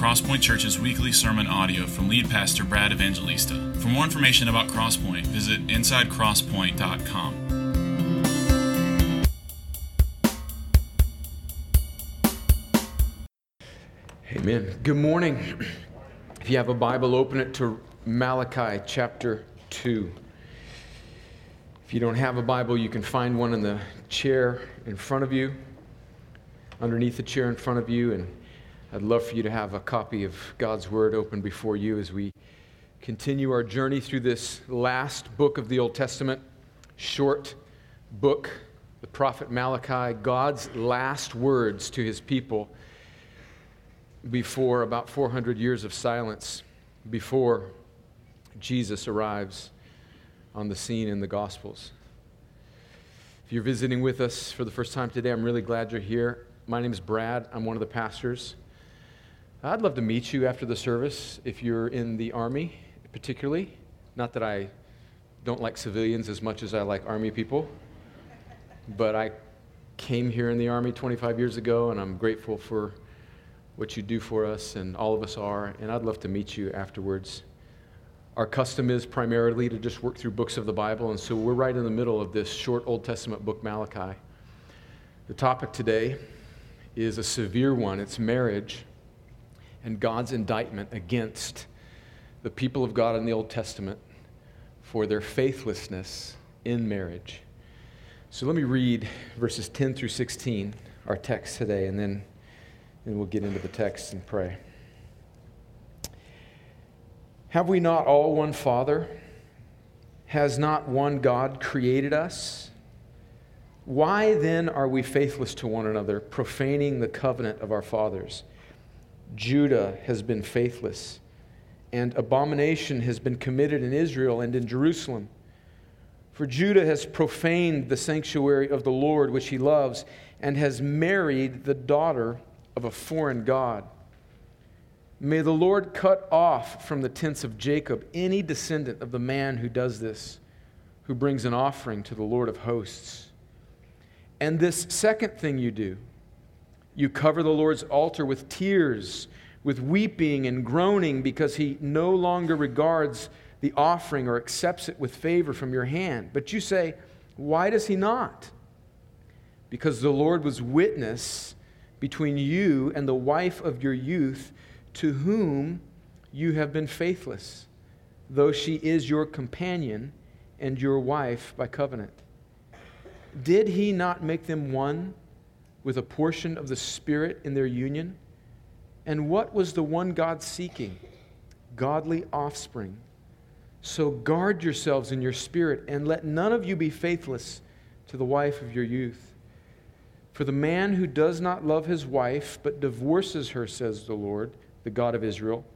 Crosspoint Church's weekly sermon audio from lead pastor Brad Evangelista. For more information about Crosspoint, visit insidecrosspoint.com. Amen. Good morning. If you have a Bible, open it to Malachi chapter 2. If you don't have a Bible, you can find one in the chair in front of you, underneath the chair in front of you, and I'd love for you to have a copy of God's Word open before you as we continue our journey through this last book of the Old Testament, short book, the prophet Malachi, God's last words to his people before about 400 years of silence, before Jesus arrives on the scene in the Gospels. If you're visiting with us for the first time today, I'm really glad you're here. My name is Brad, I'm one of the pastors. I'd love to meet you after the service if you're in the Army, particularly. Not that I don't like civilians as much as I like Army people, but I came here in the Army 25 years ago, and I'm grateful for what you do for us, and all of us are, and I'd love to meet you afterwards. Our custom is primarily to just work through books of the Bible, and so we're right in the middle of this short Old Testament book, Malachi. The topic today is a severe one it's marriage and God's indictment against the people of God in the Old Testament for their faithlessness in marriage. So let me read verses 10 through 16, our text today, and then and we'll get into the text and pray. Have we not all one Father? Has not one God created us? Why then are we faithless to one another, profaning the covenant of our fathers? Judah has been faithless, and abomination has been committed in Israel and in Jerusalem. For Judah has profaned the sanctuary of the Lord, which he loves, and has married the daughter of a foreign God. May the Lord cut off from the tents of Jacob any descendant of the man who does this, who brings an offering to the Lord of hosts. And this second thing you do, you cover the Lord's altar with tears, with weeping and groaning, because he no longer regards the offering or accepts it with favor from your hand. But you say, Why does he not? Because the Lord was witness between you and the wife of your youth, to whom you have been faithless, though she is your companion and your wife by covenant. Did he not make them one with a portion of the Spirit in their union? And what was the one God seeking? Godly offspring. So guard yourselves in your spirit, and let none of you be faithless to the wife of your youth for the man who does not love his wife, but divorces her, says the Lord, the God of Israel,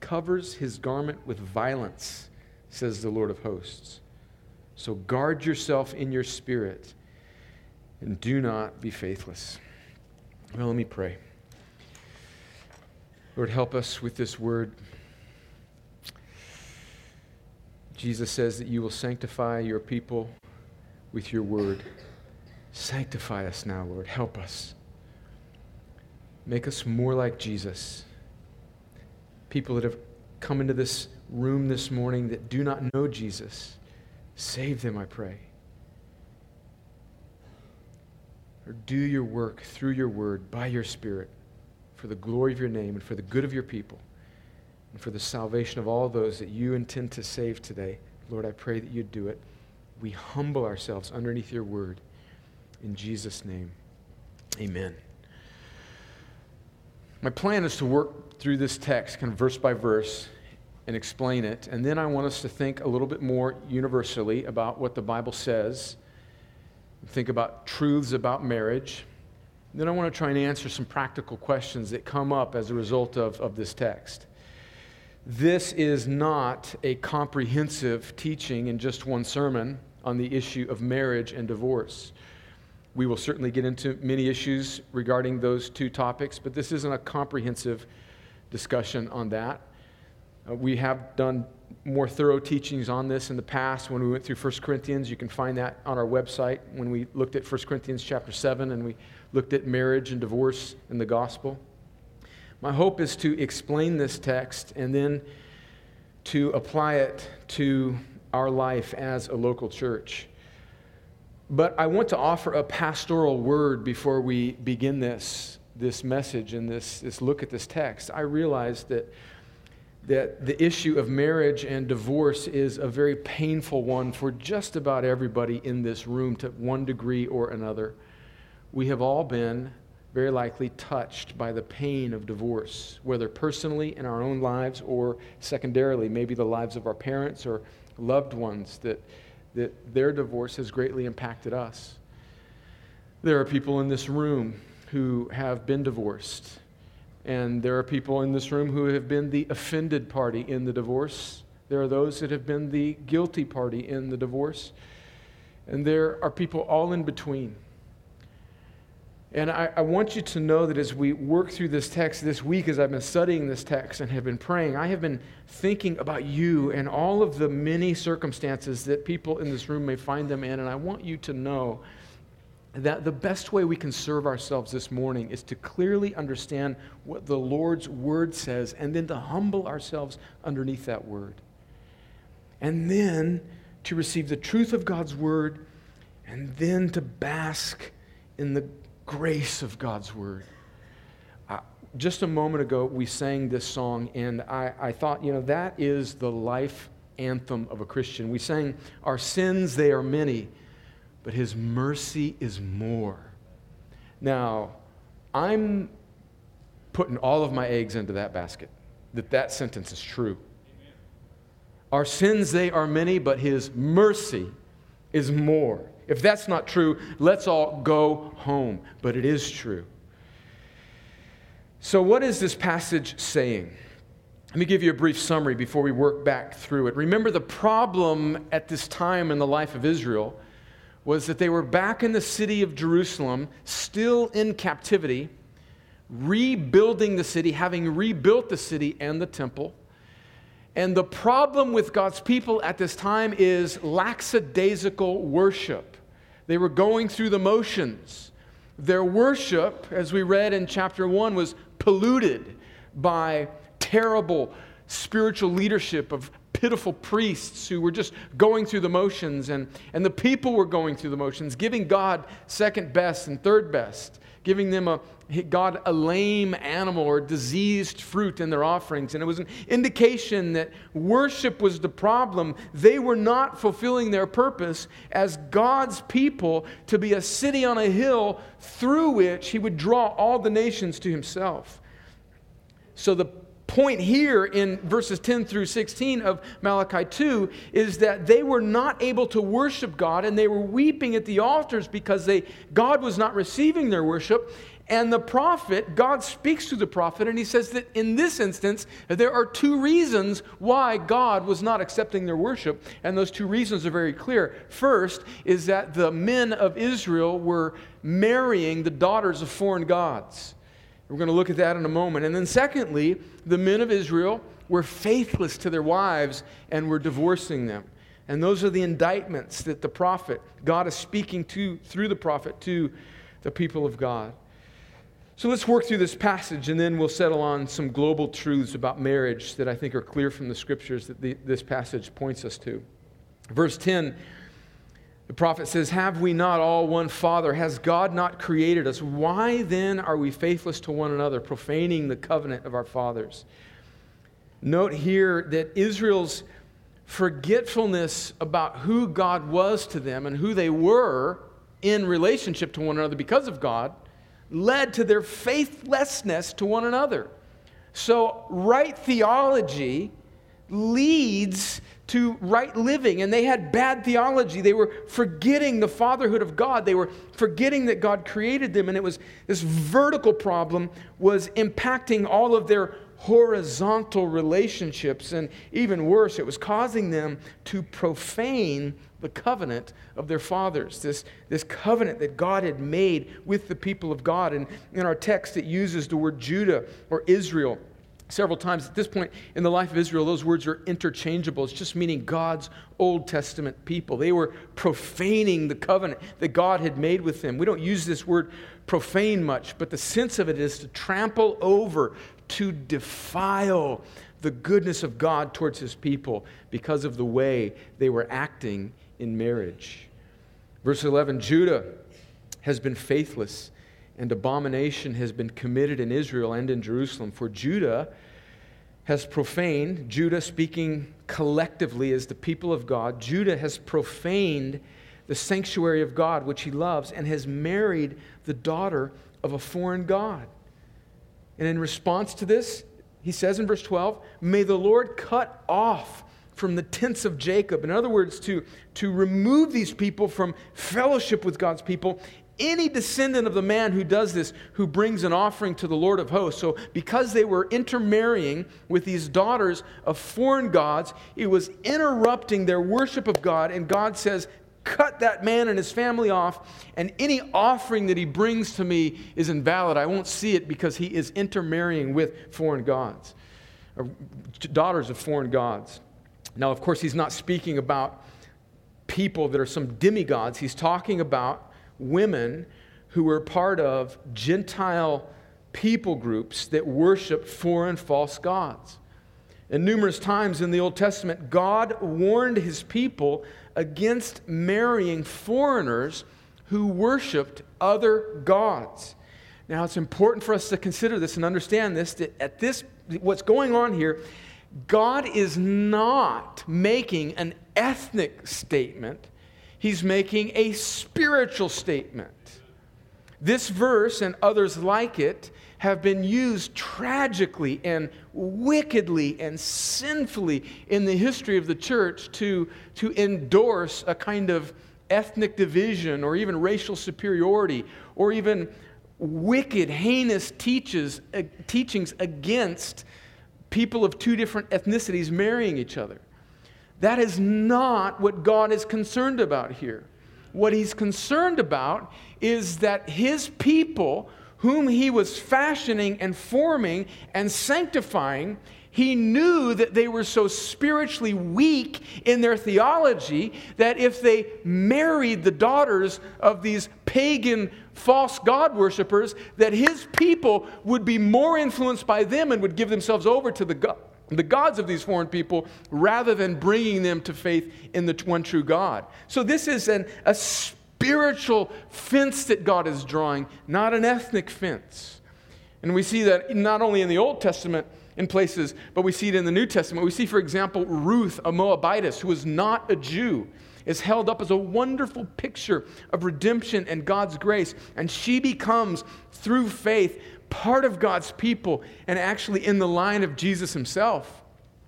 covers his garment with violence, says the Lord of hosts. So guard yourself in your spirit and do not be faithless. Well, let me pray. Lord, help us with this word. Jesus says that you will sanctify your people with your word. Sanctify us now, Lord. Help us. Make us more like Jesus. People that have come into this room this morning that do not know Jesus, save them, I pray. Or do your work through your word, by your Spirit, for the glory of your name and for the good of your people and for the salvation of all those that you intend to save today. Lord, I pray that you do it. We humble ourselves underneath your word. In Jesus' name, amen. My plan is to work through this text, kind of verse by verse, and explain it. And then I want us to think a little bit more universally about what the Bible says, think about truths about marriage. Then I want to try and answer some practical questions that come up as a result of, of this text. This is not a comprehensive teaching in just one sermon on the issue of marriage and divorce. We will certainly get into many issues regarding those two topics, but this isn't a comprehensive discussion on that. Uh, we have done more thorough teachings on this in the past when we went through 1 Corinthians. You can find that on our website when we looked at 1 Corinthians chapter 7 and we looked at marriage and divorce in the gospel. My hope is to explain this text and then to apply it to our life as a local church. But I want to offer a pastoral word before we begin this, this message and this, this look at this text. I realize that, that the issue of marriage and divorce is a very painful one for just about everybody in this room to one degree or another. We have all been very likely touched by the pain of divorce, whether personally in our own lives or secondarily, maybe the lives of our parents or loved ones that that their divorce has greatly impacted us. There are people in this room who have been divorced, and there are people in this room who have been the offended party in the divorce. There are those that have been the guilty party in the divorce, and there are people all in between. And I, I, want you to know that as we work through this text this week, as I've been studying this text and have been praying, I have been thinking about you and all of the many circumstances that people in this room may find them in. And I want you to know that the best way we can serve ourselves this morning is to clearly understand what the Lord's word says and then to humble ourselves underneath that word. And then to receive the truth of God's word and then to bask in the grace of God's word. Uh, just a moment ago, we sang this song, and I, I thought, you know, that is the life anthem of a Christian. We sang, Our sins, they are many, but His mercy is more. Now, I'm putting all of my eggs into that basket, that that sentence is true. Our sins, they are many, but His mercy is more. If that's not true, let's all go home. But it is true. So, what is this passage saying? Let me give you a brief summary before we work back through it. Remember, the problem at this time in the life of Israel was that they were back in the city of Jerusalem, still in captivity, rebuilding the city, having rebuilt the city and the temple. And the problem with God's people at this time is lackadaisical worship. They were going through the motions. Their worship, as we read in chapter 1, was polluted by terrible spiritual leadership of pitiful priests who were just going through the motions, and, and the people were going through the motions, giving God second best and third best giving them a God a lame animal or diseased fruit in their offerings. And it was an indication that worship was the problem. They were not fulfilling their purpose as God's people to be a city on a hill through which he would draw all the nations to himself. So the point here in verses 10 through 16 of Malachi 2 is that they were not able to worship God and they were weeping at the altars because they, God was not receiving their worship. And the prophet, God speaks to the prophet, and he says that in this instance, there are two reasons why God was not accepting their worship. And those two reasons are very clear. First is that the men of Israel were marrying the daughters of foreign gods. We're going to look at that in a moment. And then, secondly, the men of Israel were faithless to their wives and were divorcing them. And those are the indictments that the prophet, God is speaking to through the prophet to the people of God. So let's work through this passage and then we'll settle on some global truths about marriage that I think are clear from the scriptures that the, this passage points us to. Verse 10 the prophet says, Have we not all one Father? Has God not created us? Why then are we faithless to one another, profaning the covenant of our fathers? Note here that Israel's forgetfulness about who God was to them and who they were in relationship to one another because of God led to their faithlessness to one another. So, right theology leads to right living. And they had bad theology. They were forgetting the fatherhood of God. They were forgetting that God created them. And it was this vertical problem was impacting all of their horizontal relationships. And even worse, it was causing them to profane the covenant of their fathers, this, this covenant that God had made with the people of God. And in our text, it uses the word Judah or Israel several times. At this point in the life of Israel, those words are interchangeable. It's just meaning God's Old Testament people. They were profaning the covenant that God had made with them. We don't use this word profane much, but the sense of it is to trample over, to defile the goodness of God towards his people because of the way they were acting in marriage. Verse 11 Judah has been faithless, and abomination has been committed in Israel and in Jerusalem. For Judah has profaned, Judah speaking collectively as the people of God, Judah has profaned the sanctuary of God, which he loves, and has married the daughter of a foreign God. And in response to this, he says in verse 12, May the Lord cut off from the tents of Jacob. In other words, to, to remove these people from fellowship with God's people any descendant of the man who does this, who brings an offering to the Lord of hosts. So, because they were intermarrying with these daughters of foreign gods, it was interrupting their worship of God. And God says, Cut that man and his family off, and any offering that he brings to me is invalid. I won't see it because he is intermarrying with foreign gods, or daughters of foreign gods. Now, of course, he's not speaking about people that are some demigods, he's talking about women who were part of Gentile people groups that worshiped foreign false gods. And numerous times in the Old Testament, God warned his people against marrying foreigners who worshiped other gods. Now, it's important for us to consider this and understand this that at this, what's going on here, God is not making an ethnic statement he's making a spiritual statement. This verse and others like it have been used tragically and wickedly and sinfully in the history of the church to, to endorse a kind of ethnic division or even racial superiority or even wicked, heinous teaches, uh, teachings against people of two different ethnicities marrying each other. That is not what God is concerned about here. What he's concerned about is that his people, whom he was fashioning and forming and sanctifying, he knew that they were so spiritually weak in their theology that if they married the daughters of these pagan false god worshippers that his people would be more influenced by them and would give themselves over to the god the gods of these foreign people rather than bringing them to faith in the one true God. So, this is an, a spiritual fence that God is drawing, not an ethnic fence. And we see that not only in the Old Testament in places, but we see it in the New Testament. We see, for example, Ruth, a Moabitess, who was not a Jew, is held up as a wonderful picture of redemption and God's grace. And she becomes, through faith, part of God's people and actually in the line of Jesus himself.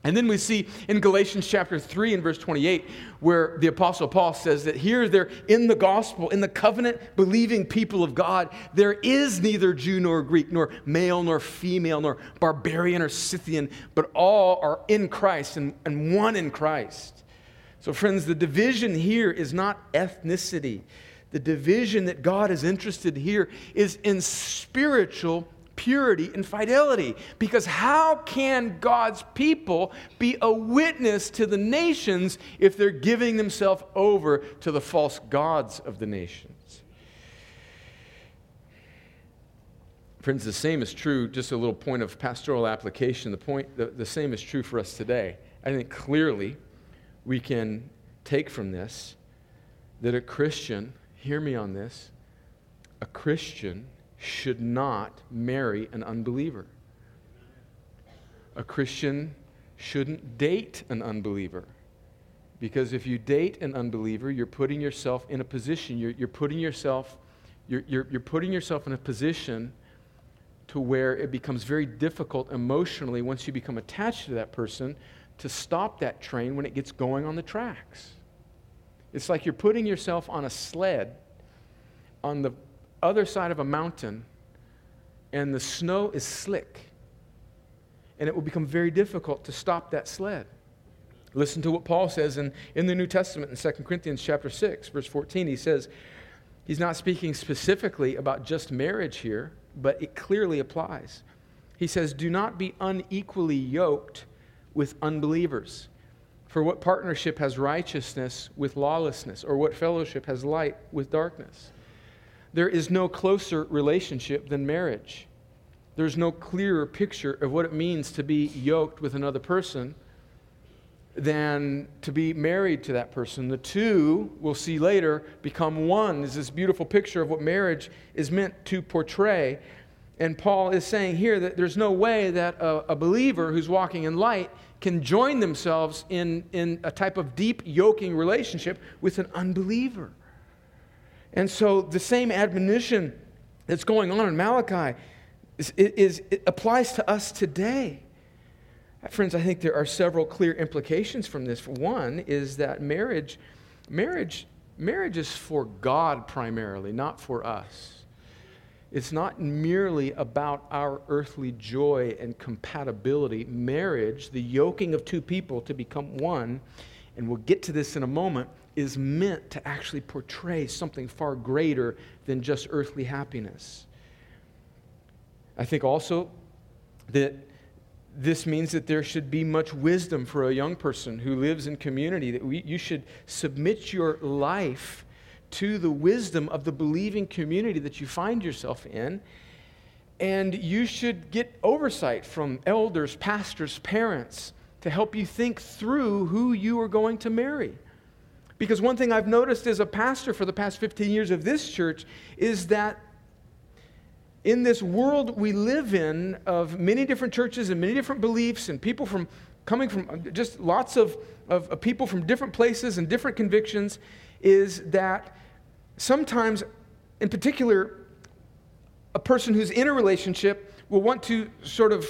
And then we see in Galatians chapter 3 and verse 28, where the Apostle Paul says that here they're in the gospel, in the covenant believing people of God, there is neither Jew nor Greek, nor male nor female, nor barbarian or Scythian, but all are in Christ and, and one in Christ. So, friends, the division here is not ethnicity. The division that God is interested here is in spiritual purity and fidelity. Because how can God's people be a witness to the nations if they're giving themselves over to the false gods of the nations? Friends, the same is true, just a little point of pastoral application. The, point, the, the same is true for us today. I think clearly we can take from this that a Christian, hear me on this, a Christian should not marry an unbeliever. A Christian shouldn't date an unbeliever. Because if you date an unbeliever, you're putting yourself in a position, you're, you're putting yourself, you're, you're, you're putting yourself in a position to where it becomes very difficult emotionally once you become attached to that person to stop that train when it gets going on the tracks. It's like you're putting yourself on a sled on the other side of a mountain and the snow is slick. And it will become very difficult to stop that sled. Listen to what Paul says in, in the New Testament in 2 Corinthians chapter 6, verse 14. He says, he's not speaking specifically about just marriage here, but it clearly applies. He says, Do not be unequally yoked with unbelievers. For what partnership has righteousness with lawlessness, or what fellowship has light with darkness? There is no closer relationship than marriage. there's no clearer picture of what it means to be yoked with another person than to be married to that person. The two, we'll see later, become one. Is this beautiful picture of what marriage is meant to portray. And Paul is saying here that there's no way that a, a, believer who's walking in light can join themselves in, in a type of deep yoking relationship with an unbeliever. And so the same admonition that's going on in Malachi is, is, applies to us today. Friends, I think there are several clear implications from this. One is that marriage, marriage, marriage is for God primarily, not for us. It's not merely about our earthly joy and compatibility. Marriage, the yoking of two people to become one, and we'll get to this in a moment, is meant to actually portray something far greater than just earthly happiness. I think also that this means that there should be much wisdom for a young person who lives in community, that we, you should submit your life to the wisdom of the believing community that you find yourself in. And you should get oversight from elders, pastors, parents to help you think through who you are going to marry. Because one thing I've noticed as a pastor for the past 15 years of this church is that in this world we live in of many different churches and many different beliefs and people from coming from uh, just lots of, of, of people from different places and different convictions is that sometimes, in particular, a person who's in a relationship will want to sort of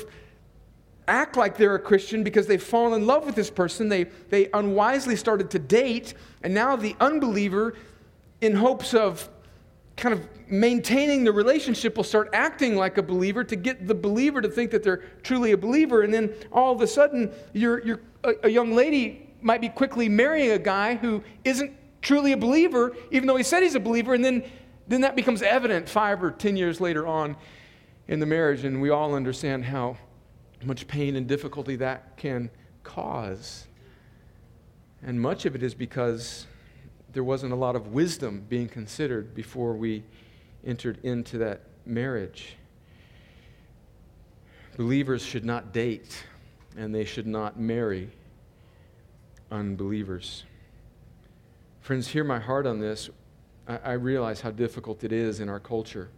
act like they're a Christian because they've fallen in love with this person. They, they unwisely started to date, and now the unbeliever, in hopes of kind of maintaining the relationship will start acting like a believer to get the believer to think that they're truly a believer. And then all of a sudden, you're, you're, a, a young lady might be quickly marrying a guy who isn't truly a believer, even though he said he's a believer. And then, then that becomes evident five or ten years later on in the marriage. And we all understand how much pain and difficulty that can cause. And much of it is because there wasn't a lot of wisdom being considered before we entered into that marriage. Believers should not date, and they should not marry unbelievers. Friends, hear my heart on this. I, I realize how difficult it is in our culture.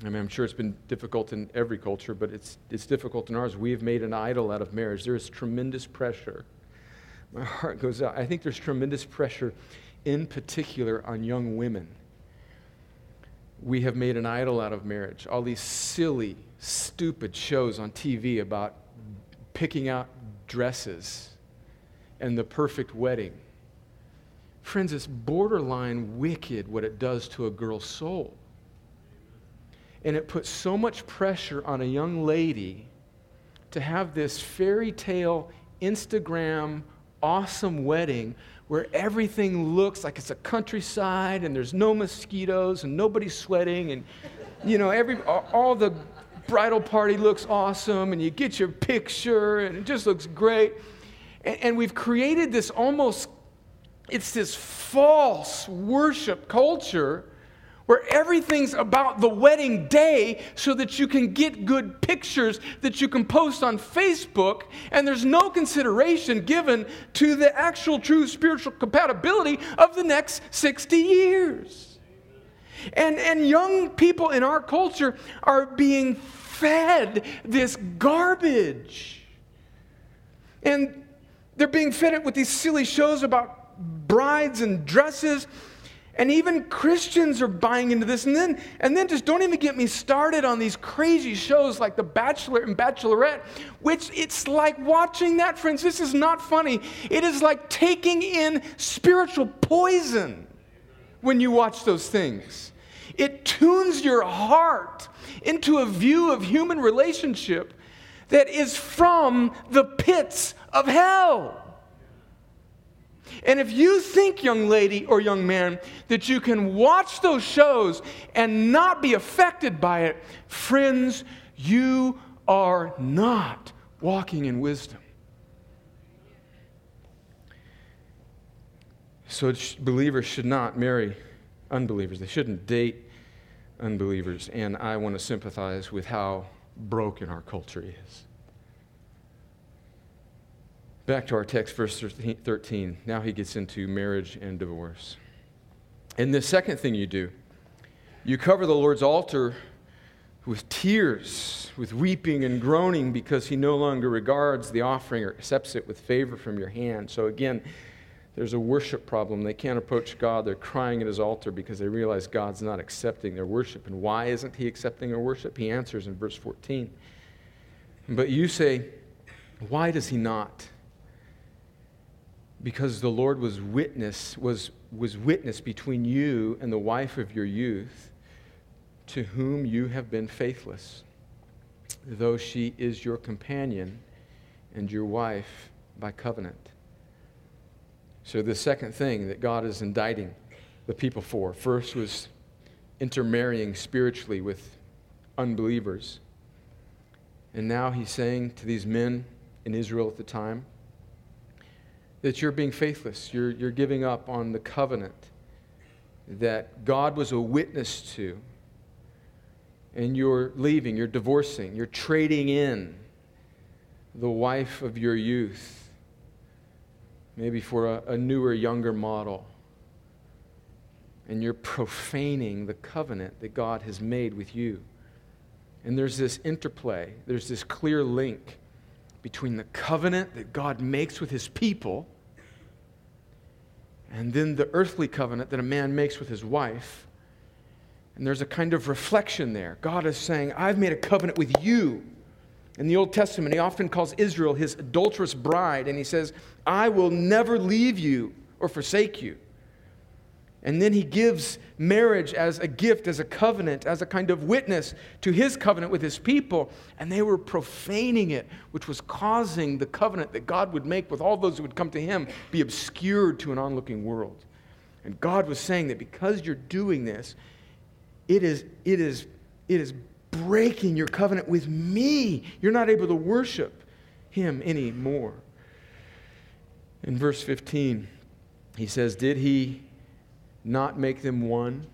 I mean, I'm sure it's been difficult in every culture, but it's, it's difficult in ours. We have made an idol out of marriage. There is tremendous pressure. My heart goes out. I think there's tremendous pressure in particular on young women. We have made an idol out of marriage. All these silly, stupid shows on TV about picking out dresses and the perfect wedding. Friends, it's borderline wicked what it does to a girl's soul. And it puts so much pressure on a young lady to have this fairy tale Instagram awesome wedding where everything looks like it's a countryside and there's no mosquitoes and nobody's sweating and you know every all the bridal party looks awesome and you get your picture and it just looks great and, and we've created this almost it's this false worship culture where everything's about the wedding day so that you can get good pictures that you can post on Facebook, and there's no consideration given to the actual true spiritual compatibility of the next 60 years. And, and young people in our culture are being fed this garbage. And they're being fed it with these silly shows about brides and dresses and even Christians are buying into this. And then, and then just don't even get me started on these crazy shows like The Bachelor and Bachelorette, which it's like watching that, friends. This is not funny. It is like taking in spiritual poison when you watch those things. It tunes your heart into a view of human relationship that is from the pits of hell. And if you think, young lady or young man, that you can watch those shows and not be affected by it, friends, you are not walking in wisdom. So believers should not marry unbelievers. They shouldn't date unbelievers. And I want to sympathize with how broken our culture is. Back to our text, verse 13. Now he gets into marriage and divorce. And the second thing you do, you cover the Lord's altar with tears, with weeping and groaning, because he no longer regards the offering or accepts it with favor from your hand. So again, there's a worship problem. They can't approach God. They're crying at his altar because they realize God's not accepting their worship. And why isn't he accepting their worship? He answers in verse 14. But you say, why does he not? Because the Lord was witness, was, was witness between you and the wife of your youth, to whom you have been faithless, though she is your companion and your wife by covenant. So, the second thing that God is indicting the people for first was intermarrying spiritually with unbelievers. And now he's saying to these men in Israel at the time that you're being faithless. You're, you're giving up on the covenant that God was a witness to. And you're leaving, you're divorcing, you're trading in the wife of your youth maybe for a, a newer, younger model. And you're profaning the covenant that God has made with you. And there's this interplay, there's this clear link between the covenant that God makes with his people and then the earthly covenant that a man makes with his wife. And there's a kind of reflection there. God is saying, I've made a covenant with you. In the Old Testament, he often calls Israel his adulterous bride, and he says, I will never leave you or forsake you. And then he gives marriage as a gift, as a covenant, as a kind of witness to his covenant with his people. And they were profaning it, which was causing the covenant that God would make with all those who would come to him be obscured to an onlooking world. And God was saying that because you're doing this, it is, it is, it is breaking your covenant with me. You're not able to worship him anymore. In verse 15, he says, Did he not make them one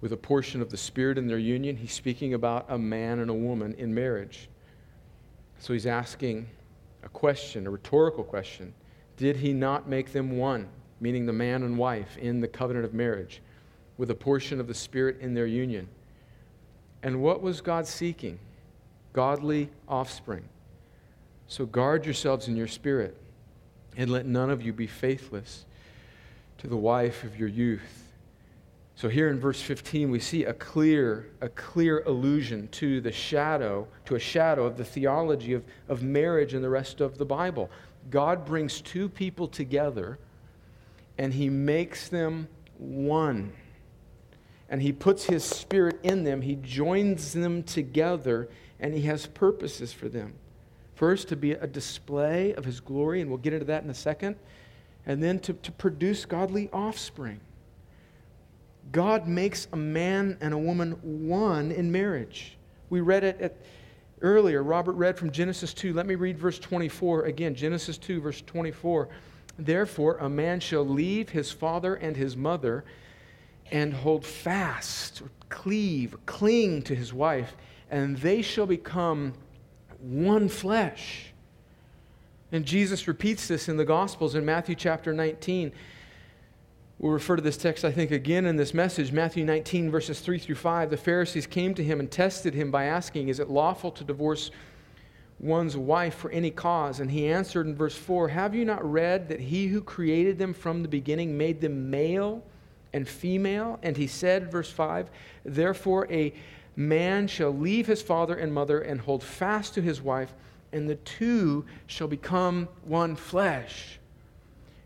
with a portion of the Spirit in their union? He's speaking about a man and a woman in marriage. So he's asking a question, a rhetorical question. Did he not make them one, meaning the man and wife, in the covenant of marriage, with a portion of the Spirit in their union? And what was God seeking? Godly offspring. So guard yourselves in your spirit, and let none of you be faithless to the wife of your youth. So here in verse 15 we see a clear a clear allusion to the shadow to a shadow of the theology of, of marriage and the rest of the Bible. God brings two people together and he makes them one and He puts His Spirit in them. He joins them together, and He has purposes for them. First, to be a display of His glory, and we'll get into that in a second, and then to, to produce godly offspring. God makes a man and a woman one in marriage. We read it at, earlier. Robert read from Genesis 2. Let me read verse 24 again. Genesis 2, verse 24. Therefore, a man shall leave his father and his mother and hold fast, cleave, cling to his wife, and they shall become one flesh. And Jesus repeats this in the Gospels in Matthew chapter 19. We'll refer to this text, I think, again in this message. Matthew 19, verses 3 through 5. The Pharisees came to him and tested him by asking, Is it lawful to divorce one's wife for any cause? And he answered in verse 4 Have you not read that he who created them from the beginning made them male and female. And he said, verse 5, Therefore a man shall leave his father and mother and hold fast to his wife, and the two shall become one flesh.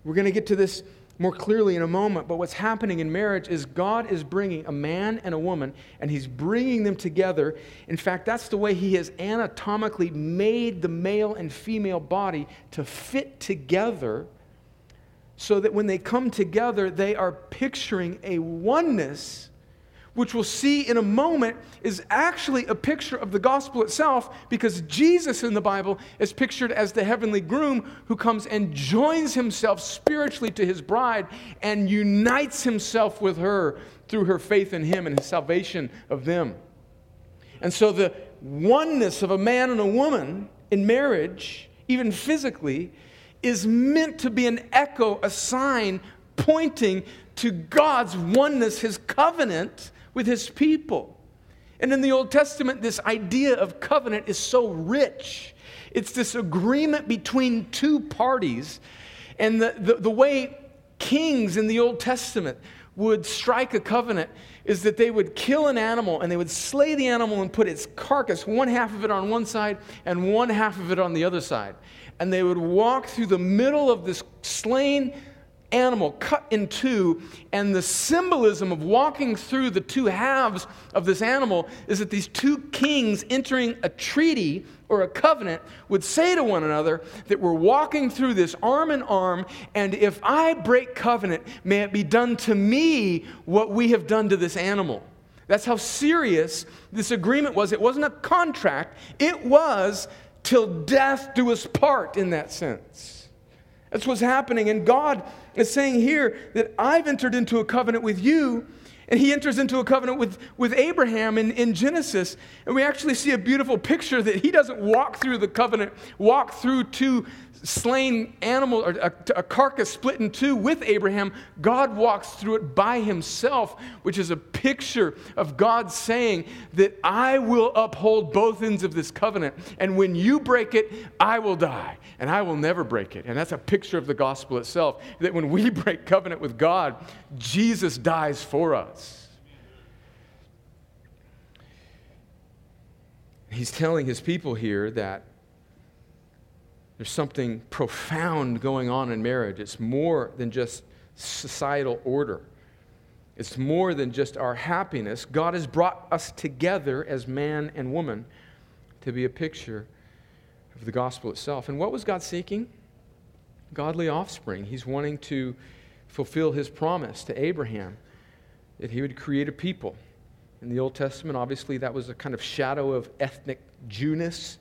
We're going to get to this more clearly in a moment, but what's happening in marriage is God is bringing a man and a woman, and He's bringing them together. In fact, that's the way He has anatomically made the male and female body to fit together so that when they come together, they are picturing a oneness, which we'll see in a moment is actually a picture of the gospel itself, because Jesus in the Bible is pictured as the heavenly groom who comes and joins himself spiritually to his bride and unites himself with her through her faith in him and his salvation of them. And so the, oneness of a man and a woman in marriage, even physically, is meant to be an echo, a sign pointing to God's oneness, his covenant with his people. And in the Old Testament, this idea of covenant is so rich. It's this agreement between two parties. And the, the, the way kings in the Old Testament would strike a covenant is that they would kill an animal and they would slay the animal and put its carcass, one half of it on one side and one half of it on the other side. And they would walk through the middle of this slain animal cut in two, and the symbolism of walking through the two halves of this animal is that these two kings entering a treaty or a covenant would say to one another that we're walking through this arm in arm, and if I break covenant, may it be done to me what we have done to this animal. That's how serious this agreement was. It wasn't a contract, it was till death do us part in that sense. That's what's happening. And God is saying here that I've entered into a covenant with you. And he enters into a covenant with, with Abraham in, in Genesis. And we actually see a beautiful picture that he doesn't walk through the covenant, walk through two slain animal or a, a, carcass split in two with Abraham, God walks through it by himself, which is a picture of God saying that I will uphold both ends of this covenant. And when you break it, I will die and I will never break it. And that's a picture of the gospel itself that when we break covenant with God, Jesus dies for us. He's telling his people here that there's something profound going on in marriage. It's more than just societal order, it's more than just our happiness. God has brought us together as man and woman to be a picture of the gospel itself. And what was God seeking? Godly offspring. He's wanting to fulfill his promise to Abraham that he would create a people. In the Old Testament, obviously, that was a kind of shadow of ethnic Jewness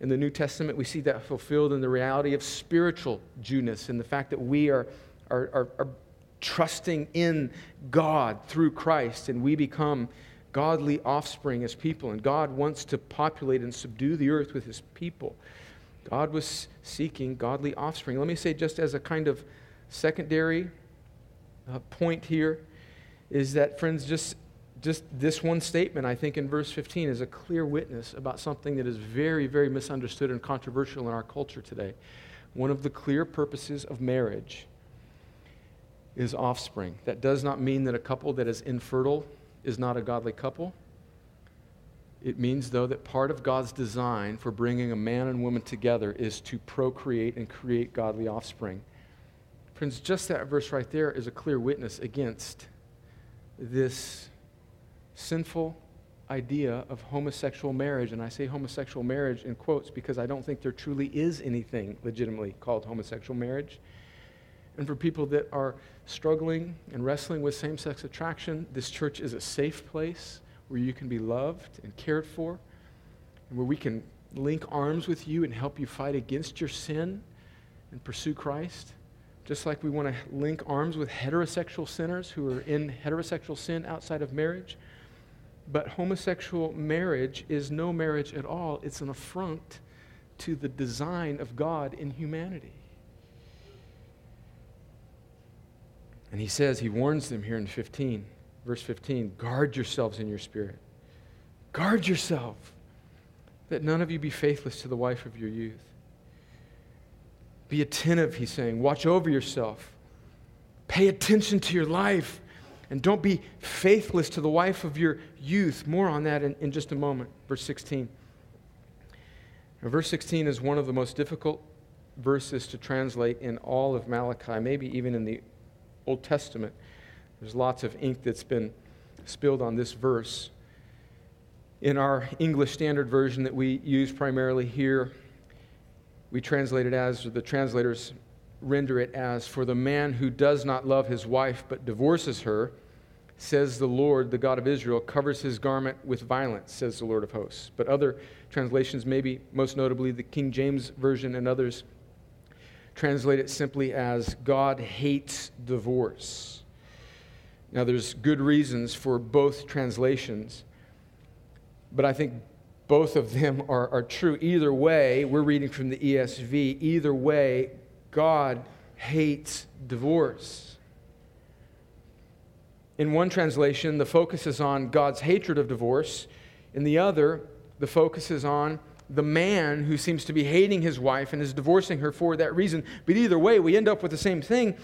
in the New Testament, we see that fulfilled in the reality of spiritual Jewness and the fact that we are, are, are, are trusting in God through Christ and we become godly offspring as people. And God wants to populate and subdue the earth with his people. God was seeking godly offspring. Let me say, just as a kind of secondary uh, point here, is that, friends, just just this one statement, I think, in verse 15 is a clear witness about something that is very, very misunderstood and controversial in our culture today. One of the clear purposes of marriage is offspring. That does not mean that a couple that is infertile is not a godly couple. It means, though, that part of God's design for bringing a man and woman together is to procreate and create godly offspring. Friends, just that verse right there is a clear witness against this sinful idea of homosexual marriage. And I say homosexual marriage in quotes because I don't think there truly is anything legitimately called homosexual marriage. And for people that are struggling and wrestling with same sex attraction, this church is a safe place where you can be loved and cared for, and where we can link arms with you and help you fight against your sin and pursue Christ. Just like we want to link arms with heterosexual sinners who are in heterosexual sin outside of marriage. But homosexual marriage is no marriage at all, it's an affront to the design of God in humanity. And he says, he warns them here in 15, verse 15 guard yourselves in your spirit. Guard yourself that none of you be faithless to the wife of your youth. Be attentive, he's saying. Watch over yourself. Pay attention to your life. And don't be faithless to the wife of your youth. More on that in, in just a moment. Verse 16. Now, verse 16 is one of the most difficult verses to translate in all of Malachi, maybe even in the Old Testament. There's lots of ink that's been spilled on this verse. In our English Standard Version that we use primarily here, we translate it as, the translators render it as For the man who does not love his wife but divorces her, says the Lord, the God of Israel, covers his garment with violence, says the Lord of hosts. But other translations, maybe most notably the King James Version and others, translate it simply as God hates divorce. Now, there's good reasons for both translations, but I think both of them are, are true. Either way, we're reading from the ESV, either way, God hates divorce. In one translation, the focus is on God's hatred of divorce. In the other, the focus is on the man who seems to be hating his wife and is divorcing her for that reason. But either way, we end up with the same thing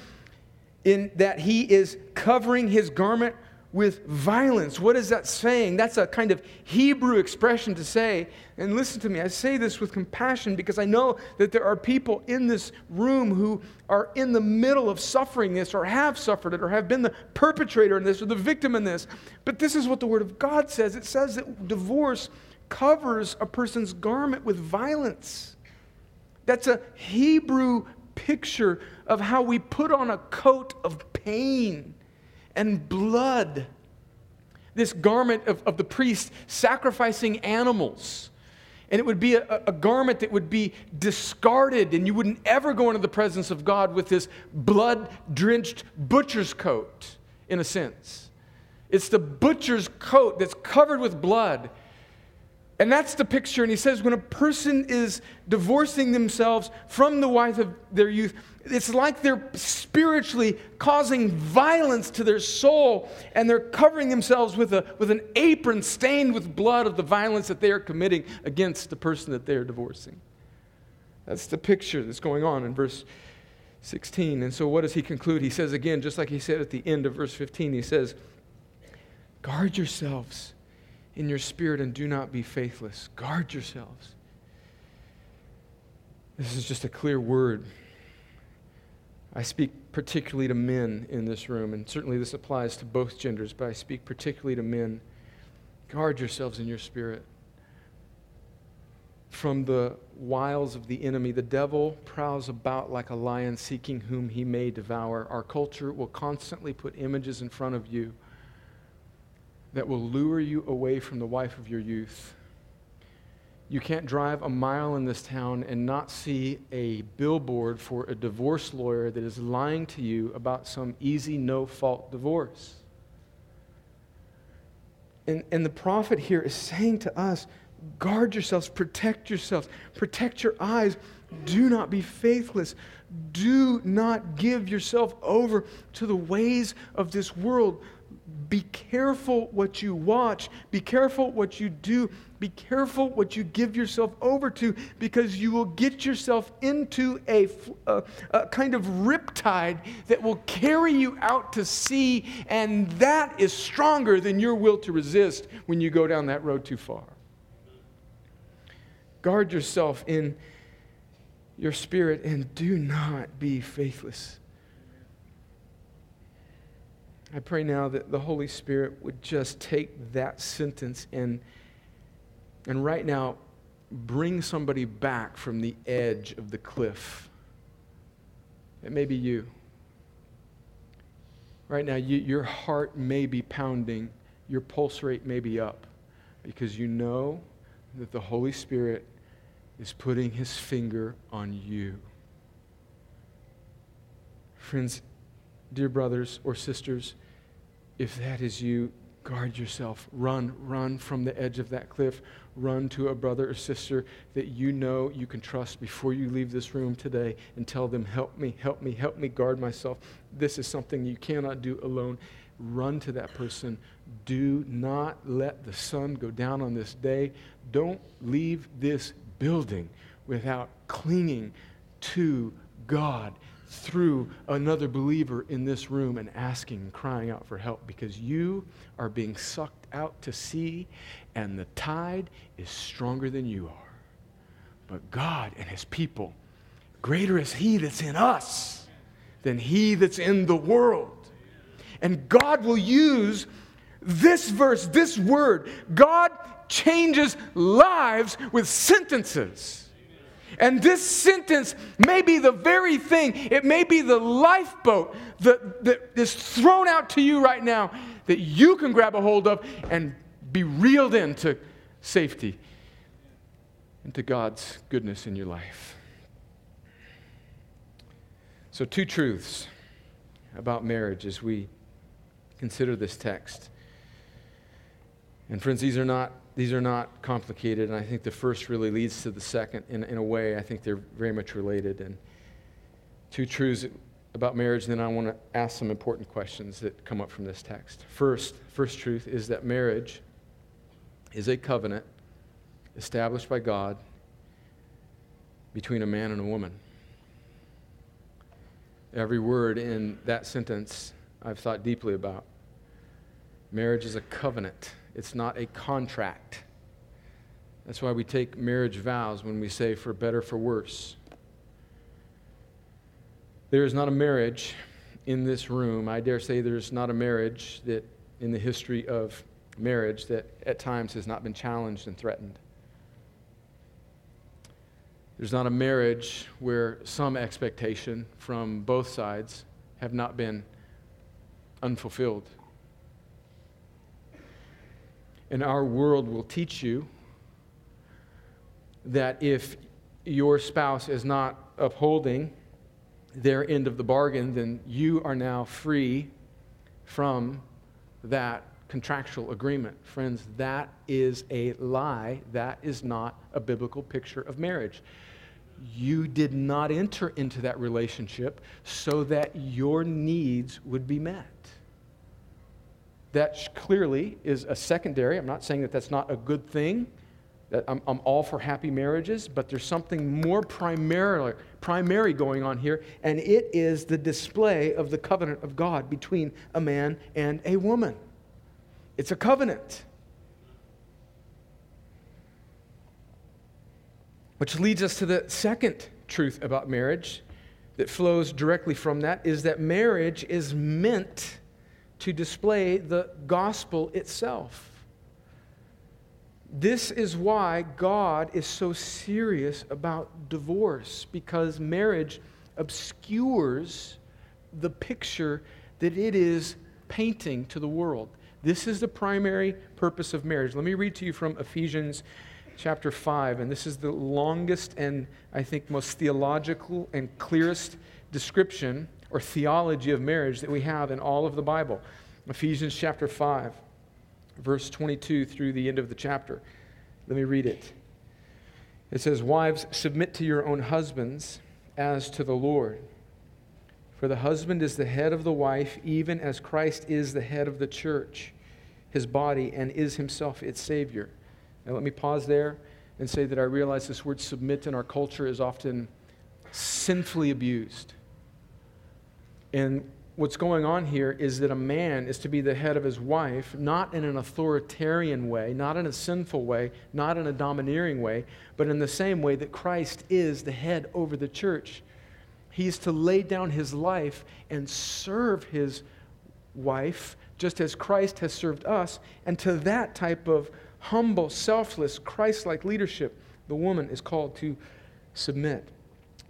in that he is covering his garment with violence. What is that saying? That's a kind of Hebrew expression to say. And listen to me, I say this with compassion because I know that there are people in this room who are in the middle of suffering this or have suffered it or have been the perpetrator in this or the victim in this. But this is what the Word of God says it says that divorce covers a person's garment with violence. That's a Hebrew picture of how we put on a coat of pain and blood. This garment of, of the priest sacrificing animals. And it would be a, a, garment that would be discarded, and you wouldn't ever go into the presence of God with this blood drenched butcher's coat, in a sense. It's the butcher's coat that's covered with blood. And that's the picture. And he says when a person is divorcing themselves from the wife of their youth, it's like they're spiritually causing violence to their soul and they're covering themselves with, a, with an apron stained with blood of the violence that they are committing against the person that they are divorcing. That's the picture that's going on in verse 16. And so, what does he conclude? He says again, just like he said at the end of verse 15, he says, Guard yourselves in your spirit and do not be faithless. Guard yourselves. This is just a clear word. I speak particularly to men in this room, and certainly this applies to both genders, but I speak particularly to men. Guard yourselves in your spirit from the wiles of the enemy. The devil prowls about like a lion seeking whom he may devour. Our culture will constantly put images in front of you that will lure you away from the wife of your youth. You can't drive a mile in this town and not see a billboard for a divorce lawyer that is lying to you about some easy, no fault divorce. And, and the prophet here is saying to us guard yourselves, protect yourselves, protect your eyes. Do not be faithless. Do not give yourself over to the ways of this world be careful what you watch, be careful what you do, be careful what you give yourself over to, because you will get yourself into a, a, a, kind of riptide that will carry you out to sea, and that is stronger than your will to resist when you go down that road too far. Guard yourself in your spirit and do not be faithless. I pray now that the Holy Spirit would just take that sentence and, and right now bring somebody back from the edge of the cliff. It may be you. Right now, you, your heart may be pounding, your pulse rate may be up because you know that the Holy Spirit is putting his finger on you. Friends, dear brothers or sisters, if that is you, guard yourself. Run, run from the edge of that cliff. Run to a brother or sister that you know you can trust before you leave this room today and tell them, Help me, help me, help me guard myself. This is something you cannot do alone. Run to that person. Do not let the sun go down on this day. Don't leave this building without clinging to God through another believer in this room and asking and crying out for help because you are being sucked out to sea and the tide is stronger than you are. But God and His people, greater is He that's in us than He that's in the world. And God will use this verse, this word. God changes lives with sentences. And this sentence may be the very thing, it may be the lifeboat that, that is thrown out to you right now that you can grab a hold of and be reeled into safety, into God's goodness in your life. So, two truths about marriage as we consider this text. And friends, these are not these are not complicated, and I think the first really leads to the second in, in a way. I think they're very much related. And two truths about marriage, then I want to ask some important questions that come up from this text. First, first truth is that marriage is a covenant established by God between a man and a woman. Every word in that sentence I've thought deeply about. Marriage is a covenant, it's not a contract. That's why we take marriage vows when we say for better, for worse. There is not a marriage in this room. I dare say there's not a marriage that in the history of marriage that at times has not been challenged and threatened. There's not a marriage where some expectation from both sides have not been unfulfilled. And our world will teach you that if your spouse is not upholding their end of the bargain, then you are now free from that contractual agreement. Friends, that is a lie. That is not a biblical picture of marriage. You did not enter into that relationship so that your needs would be met. That clearly is a secondary. I'm not saying that that's not a good thing. I'm, I'm all for happy marriages, but there's something more primary, primary going on here, and it is the display of the covenant of God between a man and a woman. It's a covenant. Which leads us to the second truth about marriage that flows directly from that is that marriage is meant to display the gospel itself. This is why God is so serious about divorce, because marriage obscures the picture that it is painting to the world. This is the primary purpose of marriage. Let me read to you from Ephesians chapter 5, and this is the longest and I think most theological and clearest description or theology of marriage that we have in all of the Bible. Ephesians chapter 5, verse 22 through the end of the chapter. Let me read it. It says, Wives, submit to your own husbands as to the Lord. For the husband is the head of the wife, even as Christ is the head of the church his body and is himself its Savior. Now, let me pause there and say that I realize this word submit in our culture is often sinfully abused. And what's going on here is that a man is to be the head of his wife, not in an authoritarian way, not in a sinful way, not in a domineering way, but in the same way that Christ is the head over the church. He's to lay down his life and serve his wife just as Christ has served us. And to that type of humble, selfless, Christ like leadership, the woman is called to submit.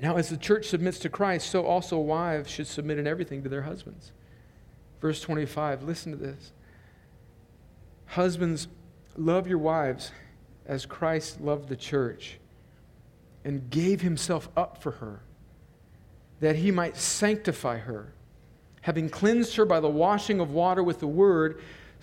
Now, as the church submits to Christ, so also wives should submit in everything to their husbands. Verse 25, listen to this. Husbands, love your wives as Christ loved the church and gave himself up for her, that he might sanctify her having cleansed her by the washing of water with the word,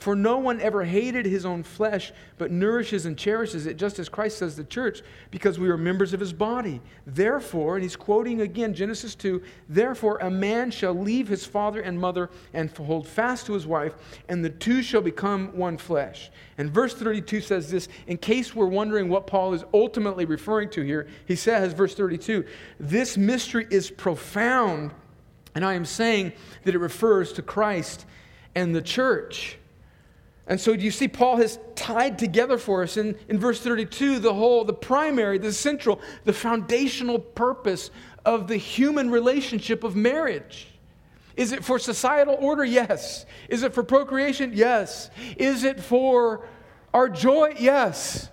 For no one ever hated his own flesh, but nourishes and cherishes it, just as Christ says the church, because we are members of his body. Therefore, and he's quoting again Genesis 2 Therefore, a man shall leave his father and mother and hold fast to his wife, and the two shall become one flesh. And verse 32 says this in case we're wondering what Paul is ultimately referring to here, he says, verse 32, this mystery is profound, and I am saying that it refers to Christ and the church. And so you see, Paul has tied together for us in, in verse 32 the whole, the primary, the central, the foundational purpose of the human relationship of marriage. Is it for societal order? Yes. Is it for procreation? Yes. Is it for our joy? Yes.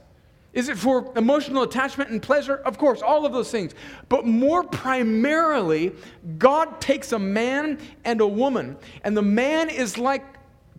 Is it for emotional attachment and pleasure? Of course, all of those things. But more primarily, God takes a man and a woman, and the man is like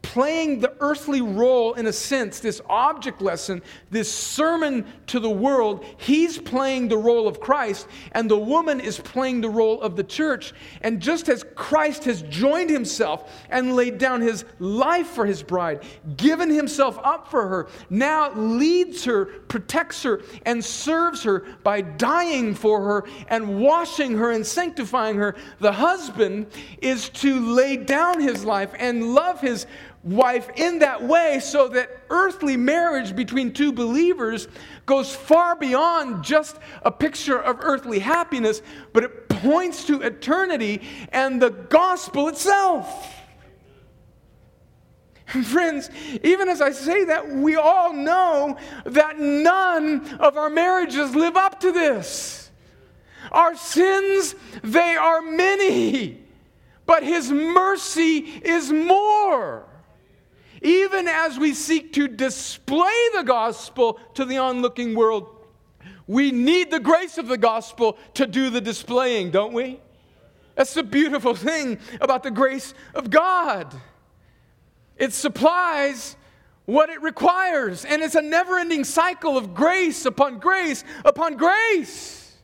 playing the earthly role in a sense, this object lesson, this sermon to the world. He's playing the role of Christ, and the woman is playing the role of the church. And just as Christ has joined himself and laid down his life for his bride, given himself up for her, now leads her, protects her, and serves her by dying for her and washing her and sanctifying her, the husband is to lay down his life and love his wife in that way so that earthly marriage between two believers goes far beyond just a picture of earthly happiness, but it points to eternity and the gospel itself. Friends, even as I say that, we all know that none of our marriages live up to this. Our sins, they are many, but His mercy is more. Even as we seek to display the gospel to the onlooking world, we need the grace of the gospel to do the displaying, don't we? That's the beautiful thing about the grace of God. It supplies what it requires, and it's a never ending cycle of grace upon grace upon grace.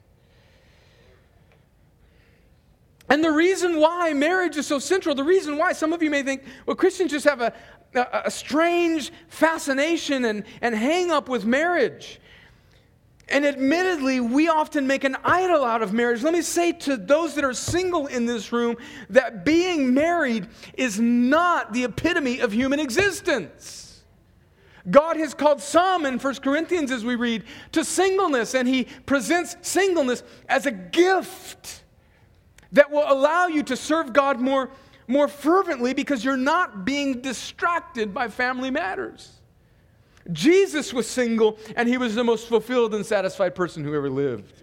And the reason why marriage is so central, the reason why some of you may think, well, Christians just have a, a, a strange fascination and, and hang up with marriage. And admittedly, we often make an idol out of marriage. Let me say to those that are single in this room that being married is not the epitome of human existence. God has called some in 1 Corinthians, as we read, to singleness, and He presents singleness as a gift that will allow you to serve God more, more fervently because you're not being distracted by family matters. Jesus was single, and he was the most fulfilled and satisfied person who ever lived.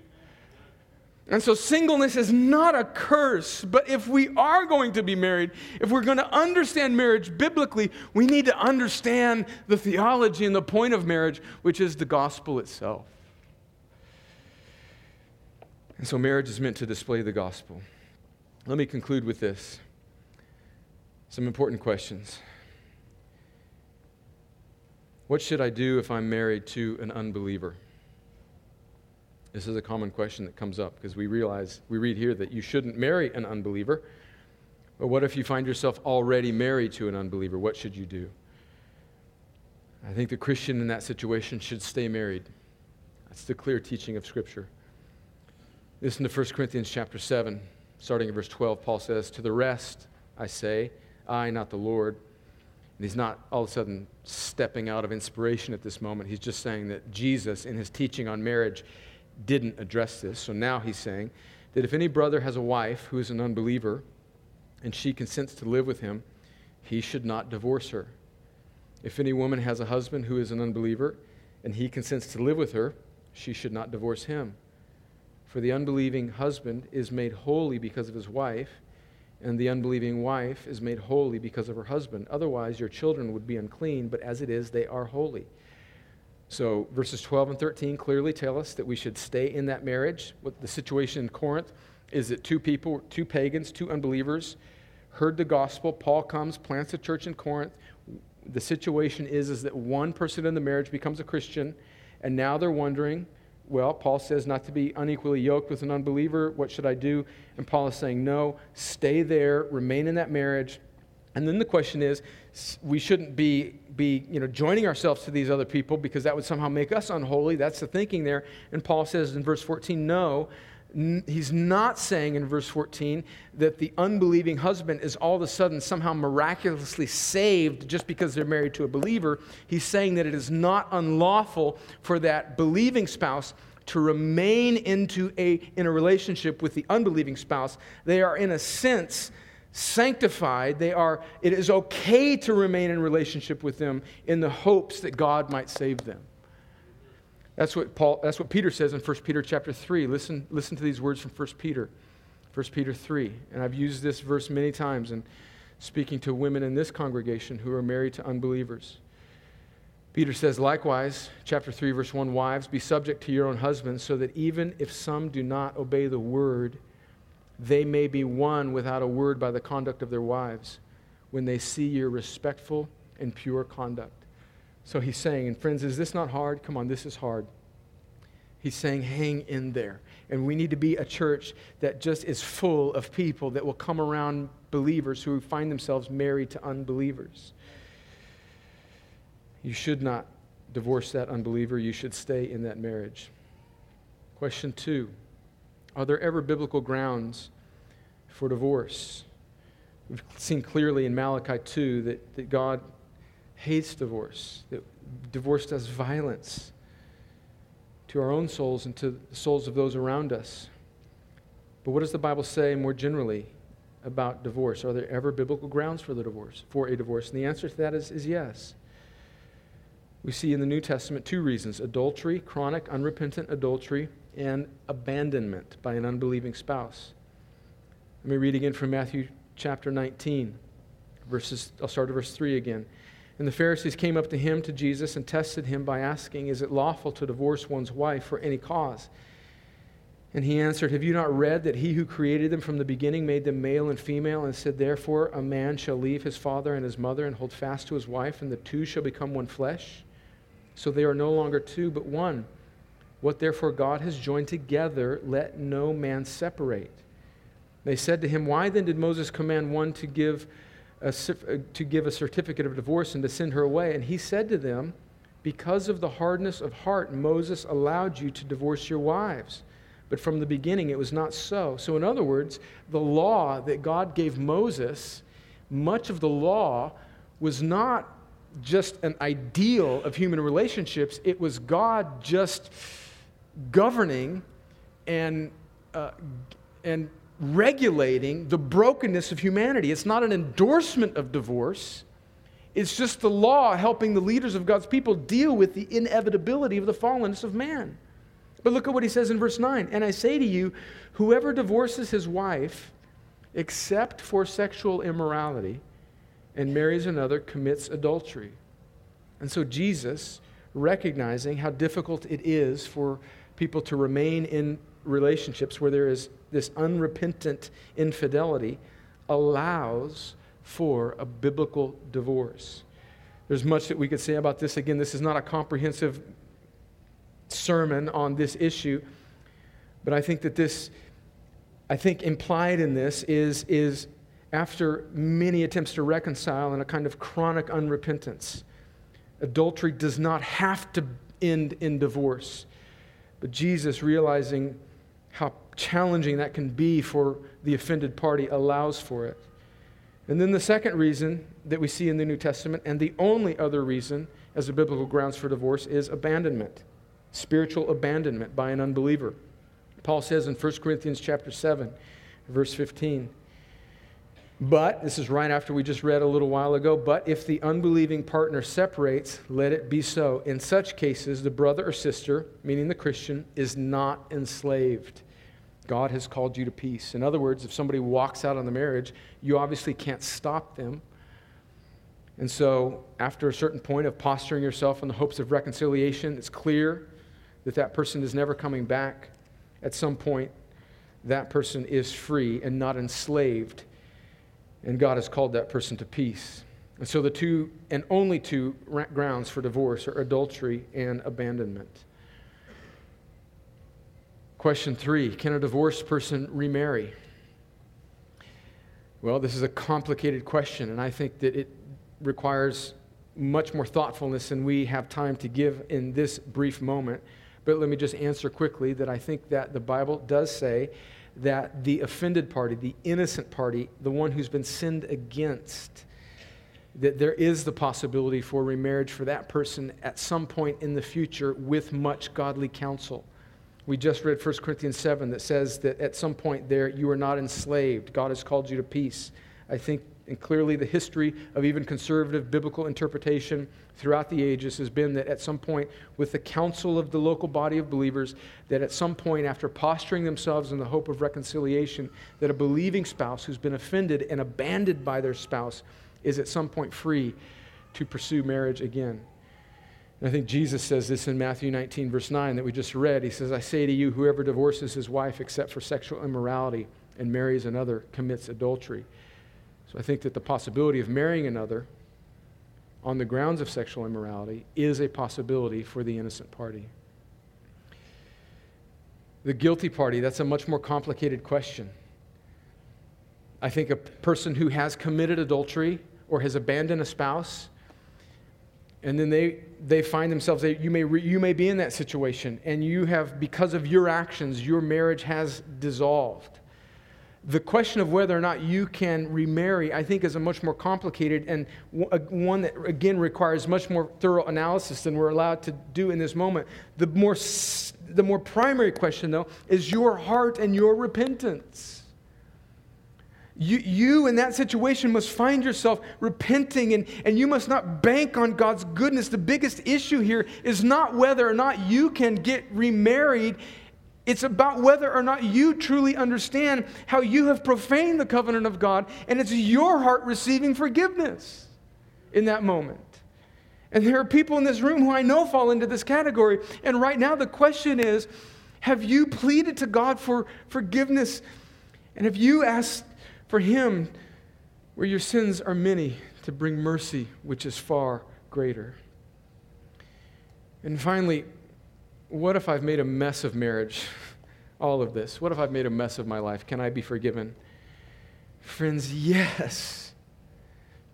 And so, singleness is not a curse, but if we are going to be married, if we're going to understand marriage biblically, we need to understand the theology and the point of marriage, which is the gospel itself. And so, marriage is meant to display the gospel. Let me conclude with this some important questions. What should I do if I'm married to an unbeliever? This is a common question that comes up because we realize, we read here that you shouldn't marry an unbeliever. But what if you find yourself already married to an unbeliever? What should you do? I think the Christian in that situation should stay married. That's the clear teaching of Scripture. Listen to 1 Corinthians chapter 7, starting in verse 12. Paul says, To the rest, I say, I, not the Lord. And he's not all of a sudden stepping out of inspiration at this moment. He's just saying that Jesus, in his teaching on marriage, didn't address this. So now he's saying that if any brother has a wife who is an unbeliever and she consents to live with him, he should not divorce her. If any woman has a husband who is an unbeliever and he consents to live with her, she should not divorce him. For the unbelieving husband is made holy because of his wife and the unbelieving wife is made holy because of her husband. Otherwise, your children would be unclean, but as it is, they are holy. So, verses 12 and 13 clearly tell us that we should stay in that marriage. What the situation in Corinth is that two people, two pagans, two unbelievers, heard the gospel. Paul comes, plants a church in Corinth. The situation is, is that one person in the marriage becomes a Christian, and now they're wondering well, Paul says not to be unequally yoked with an unbeliever. What should I do? And Paul is saying, no, stay there, remain in that marriage. And then the question is, we shouldn't be, be you know, joining ourselves to these other people because that would somehow make us unholy. That's the thinking there. And Paul says in verse 14, no, he's not saying in verse 14 that the unbelieving husband is all of a sudden somehow miraculously saved just because they're married to a believer. He's saying that it is not unlawful for that believing spouse to remain into a, in a relationship with the unbelieving spouse. They are, in a sense, sanctified. They are, it is okay to remain in relationship with them in the hopes that God might save them. That's what, Paul, that's what Peter says in 1 Peter chapter 3. Listen, listen to these words from 1 Peter. 1 Peter 3. And I've used this verse many times in speaking to women in this congregation who are married to unbelievers. Peter says, likewise, chapter 3, verse 1 Wives, be subject to your own husbands, so that even if some do not obey the word, they may be won without a word by the conduct of their wives, when they see your respectful and pure conduct. So he's saying, and friends, is this not hard? Come on, this is hard. He's saying, hang in there. And we need to be a church that just is full of people that will come around believers who find themselves married to unbelievers. You should not divorce that unbeliever, you should stay in that marriage. Question two Are there ever biblical grounds for divorce? We've seen clearly in Malachi 2 that, that God hates divorce, that divorce does violence to our own souls and to the souls of those around us. But what does the Bible say more generally about divorce? Are there ever biblical grounds for the divorce, for a divorce? And the answer to that is, is yes. We see in the New Testament two reasons adultery, chronic, unrepentant adultery, and abandonment by an unbelieving spouse. Let me read again from Matthew chapter 19, verses, I'll start at verse 3 again. And the Pharisees came up to him, to Jesus, and tested him by asking, Is it lawful to divorce one's wife for any cause? And he answered, Have you not read that he who created them from the beginning made them male and female, and said, Therefore a man shall leave his father and his mother and hold fast to his wife, and the two shall become one flesh? So they are no longer two, but one. What therefore God has joined together, let no man separate. They said to him, Why then did Moses command one to give a, uh, to give a certificate of divorce and to send her away? And he said to them, Because of the hardness of heart, Moses allowed you to divorce your wives. But from the beginning, it was not so. So, in other words, the law that God gave Moses, much of the law was not just an ideal of human relationships, it was God just governing and, uh, and regulating the brokenness of humanity. It's not an endorsement of divorce. It's just the law helping the leaders of God's people deal with the inevitability of the fallenness of man. But look at what he says in verse 9. And I say to you, whoever divorces his wife, except for sexual immorality, and marries another, commits adultery. And so Jesus, recognizing how difficult it is for people to remain in relationships where there is this unrepentant infidelity allows for a biblical divorce. There's much that we could say about this. Again, this is not a comprehensive sermon on this issue, but I think that this, I think implied in this is, is after many attempts to reconcile and a kind of chronic unrepentance, adultery does not have to end in divorce. But Jesus, realizing how challenging that can be for the offended party, allows for it. And then the second reason that we see in the New Testament, and the only other reason as a biblical grounds for divorce, is abandonment, spiritual abandonment by an unbeliever. Paul says in 1 Corinthians chapter 7, verse 15, but, this is right after we just read a little while ago, but if the unbelieving partner separates, let it be so. In such cases, the brother or sister, meaning the Christian, is not enslaved. God has called you to peace. In other words, if somebody walks out on the marriage, you obviously can't stop them. And so, after a certain point of posturing yourself in the hopes of reconciliation, it's clear that that person is never coming back. At some point, that person is free and not enslaved and God has called that person to peace. And so the two and only two grounds for divorce are adultery and abandonment. Question three Can a divorced person remarry? Well, this is a complicated question, and I think that it requires much more thoughtfulness than we have time to give in this brief moment. But let me just answer quickly that I think that the Bible does say that the offended party, the innocent party, the one who's been sinned against, that there is the possibility for remarriage for that person at some point in the future with much godly counsel. We just read 1 Corinthians 7 that says that at some point there you are not enslaved. God has called you to peace. I think and clearly the history of even conservative biblical interpretation throughout the ages has been that at some point with the counsel of the local body of believers that at some point after posturing themselves in the hope of reconciliation that a believing spouse who's been offended and abandoned by their spouse is at some point free to pursue marriage again and I think Jesus says this in Matthew 19, verse 9, that we just read. He says, I say to you, whoever divorces his wife except for sexual immorality and marries another commits adultery. So I think that the possibility of marrying another on the grounds of sexual immorality is a possibility for the innocent party. The guilty party, that's a much more complicated question. I think a person who has committed adultery or has abandoned a spouse, and then they, they find themselves, they, you, may re, you may be in that situation, and you have, because of your actions, your marriage has dissolved the question of whether or not you can remarry, I think, is a much more complicated and one that, again, requires much more thorough analysis than we're allowed to do in this moment. The more, the more primary question, though, is your heart and your repentance. You, you, in that situation, must find yourself repenting, and, and you must not bank on God's goodness. The biggest issue here is not whether or not you can get remarried, it's about whether or not you truly understand how you have profaned the covenant of God, and it's your heart receiving forgiveness in that moment. And there are people in this room who I know fall into this category. And right now, the question is have you pleaded to God for forgiveness? And have you asked for Him, where your sins are many, to bring mercy, which is far greater? And finally, what if I've made a mess of marriage? All of this. What if I've made a mess of my life? Can I be forgiven? Friends, yes.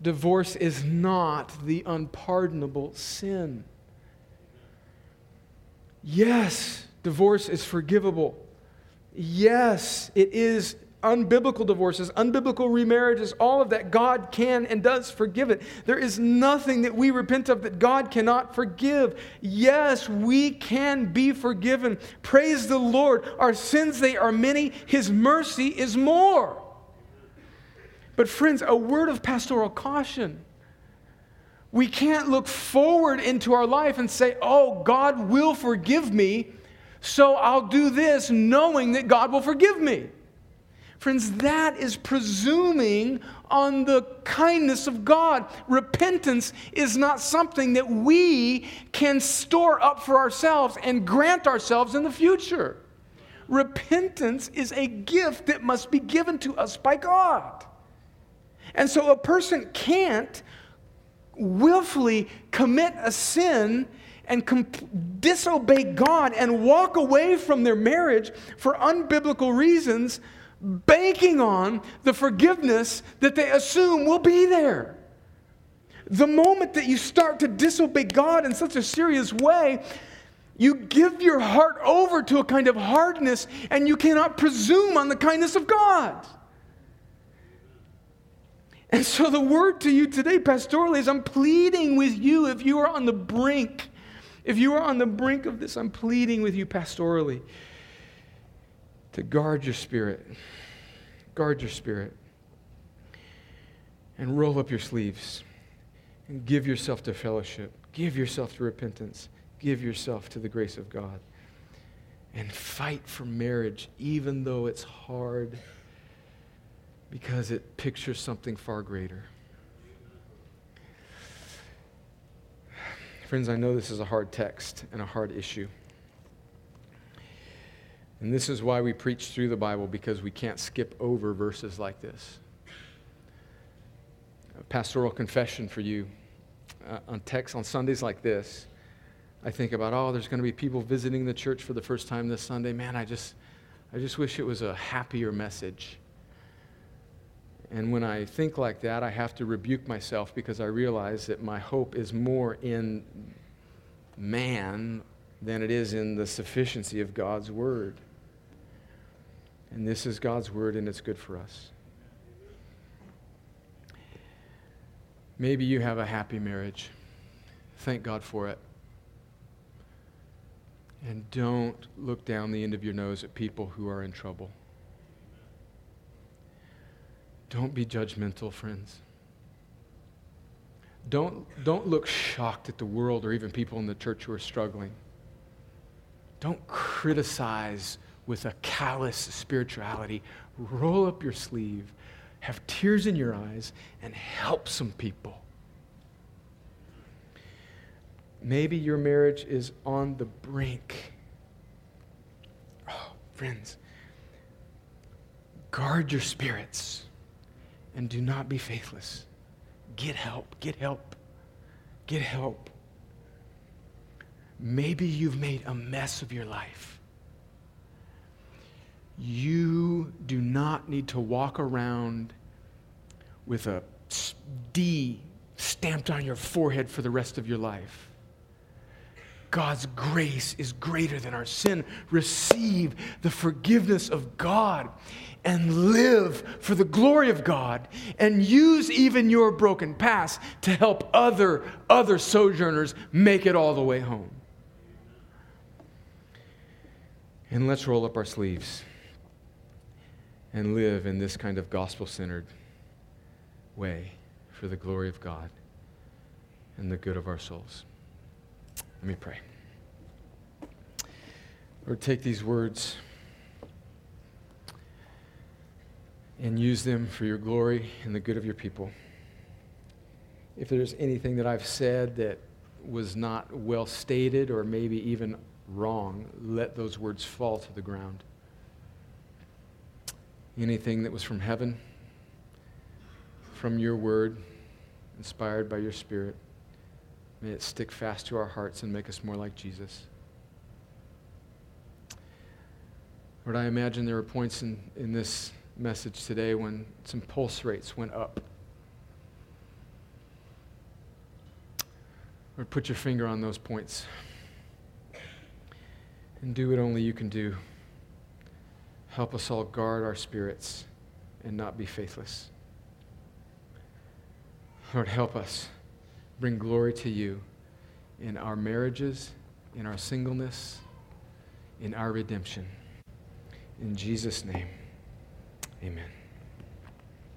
Divorce is not the unpardonable sin. Yes, divorce is forgivable. Yes, it is unbiblical divorces, unbiblical remarriages, all of that, God can and does forgive it. There is nothing that we repent of that God cannot forgive. Yes, we can be forgiven. Praise the Lord. Our sins, they are many, His mercy is more. But, friends, a word of pastoral caution. We can't look forward into our life and say, oh, God will forgive me, so I'll do this knowing that God will forgive me. Friends, that is presuming on the kindness of God. Repentance is not something that we can store up for ourselves and grant ourselves in the future. Repentance is a gift that must be given to us by God. And so a person can't willfully commit a sin and comp- disobey God and walk away from their marriage for unbiblical reasons banking on the forgiveness that they assume will be there. The moment that you start to disobey God in such a serious way, you give your heart over to a kind of hardness and you cannot presume on the kindness of God. And so, the word to you today, pastorally, is I'm pleading with you if you are on the brink. If you are on the brink of this, I'm pleading with you pastorally to guard your spirit. Guard your spirit. And roll up your sleeves and give yourself to fellowship. Give yourself to repentance. Give yourself to the grace of God. And fight for marriage, even though it's hard, because it pictures something far greater. Friends, I know this is a hard text and a hard issue. And this is why we preach through the Bible, because we can't skip over verses like this. A pastoral confession for you uh, on text on Sundays like this. I think about, oh, there's going to be people visiting the church for the first time this Sunday. Man, I just, I just wish it was a happier message. And when I think like that, I have to rebuke myself because I realize that my hope is more in man than it is in the sufficiency of God's word. And this is God's word, and it's good for us. Maybe you have a happy marriage. Thank God for it. And don't look down the end of your nose at people who are in trouble. Don't be judgmental, friends. Don't, don't look shocked at the world or even people in the church who are struggling. Don't criticize with a callous spirituality, roll up your sleeve, have tears in your eyes, and help some people. Maybe your marriage is on the brink. Oh, friends, guard your spirits and do not be faithless. Get help. Get help. Get help. Maybe you've made a mess of your life. You do not need to walk around with a D stamped on your forehead for the rest of your life. God's grace is greater than our sin. Receive the forgiveness of God and live for the glory of God and use even your broken past to help other other sojourners make it all the way home. And let's roll up our sleeves and live in this kind of gospel-centered way for the glory of God and the good of our souls. Let me pray. Lord, take these words and use them for your glory and the good of your people. If there's anything that I've said that was not well stated or maybe even wrong, let those words fall to the ground. Anything that was from heaven, from your word, inspired by your spirit, may it stick fast to our hearts and make us more like Jesus. Lord, I imagine there were points in, in this message today when some pulse rates went up. Lord, put your finger on those points and do what only you can do. Help us all guard our spirits and not be faithless. Lord, help us bring glory to you in our marriages, in our singleness, in our redemption. In Jesus' name. Amen.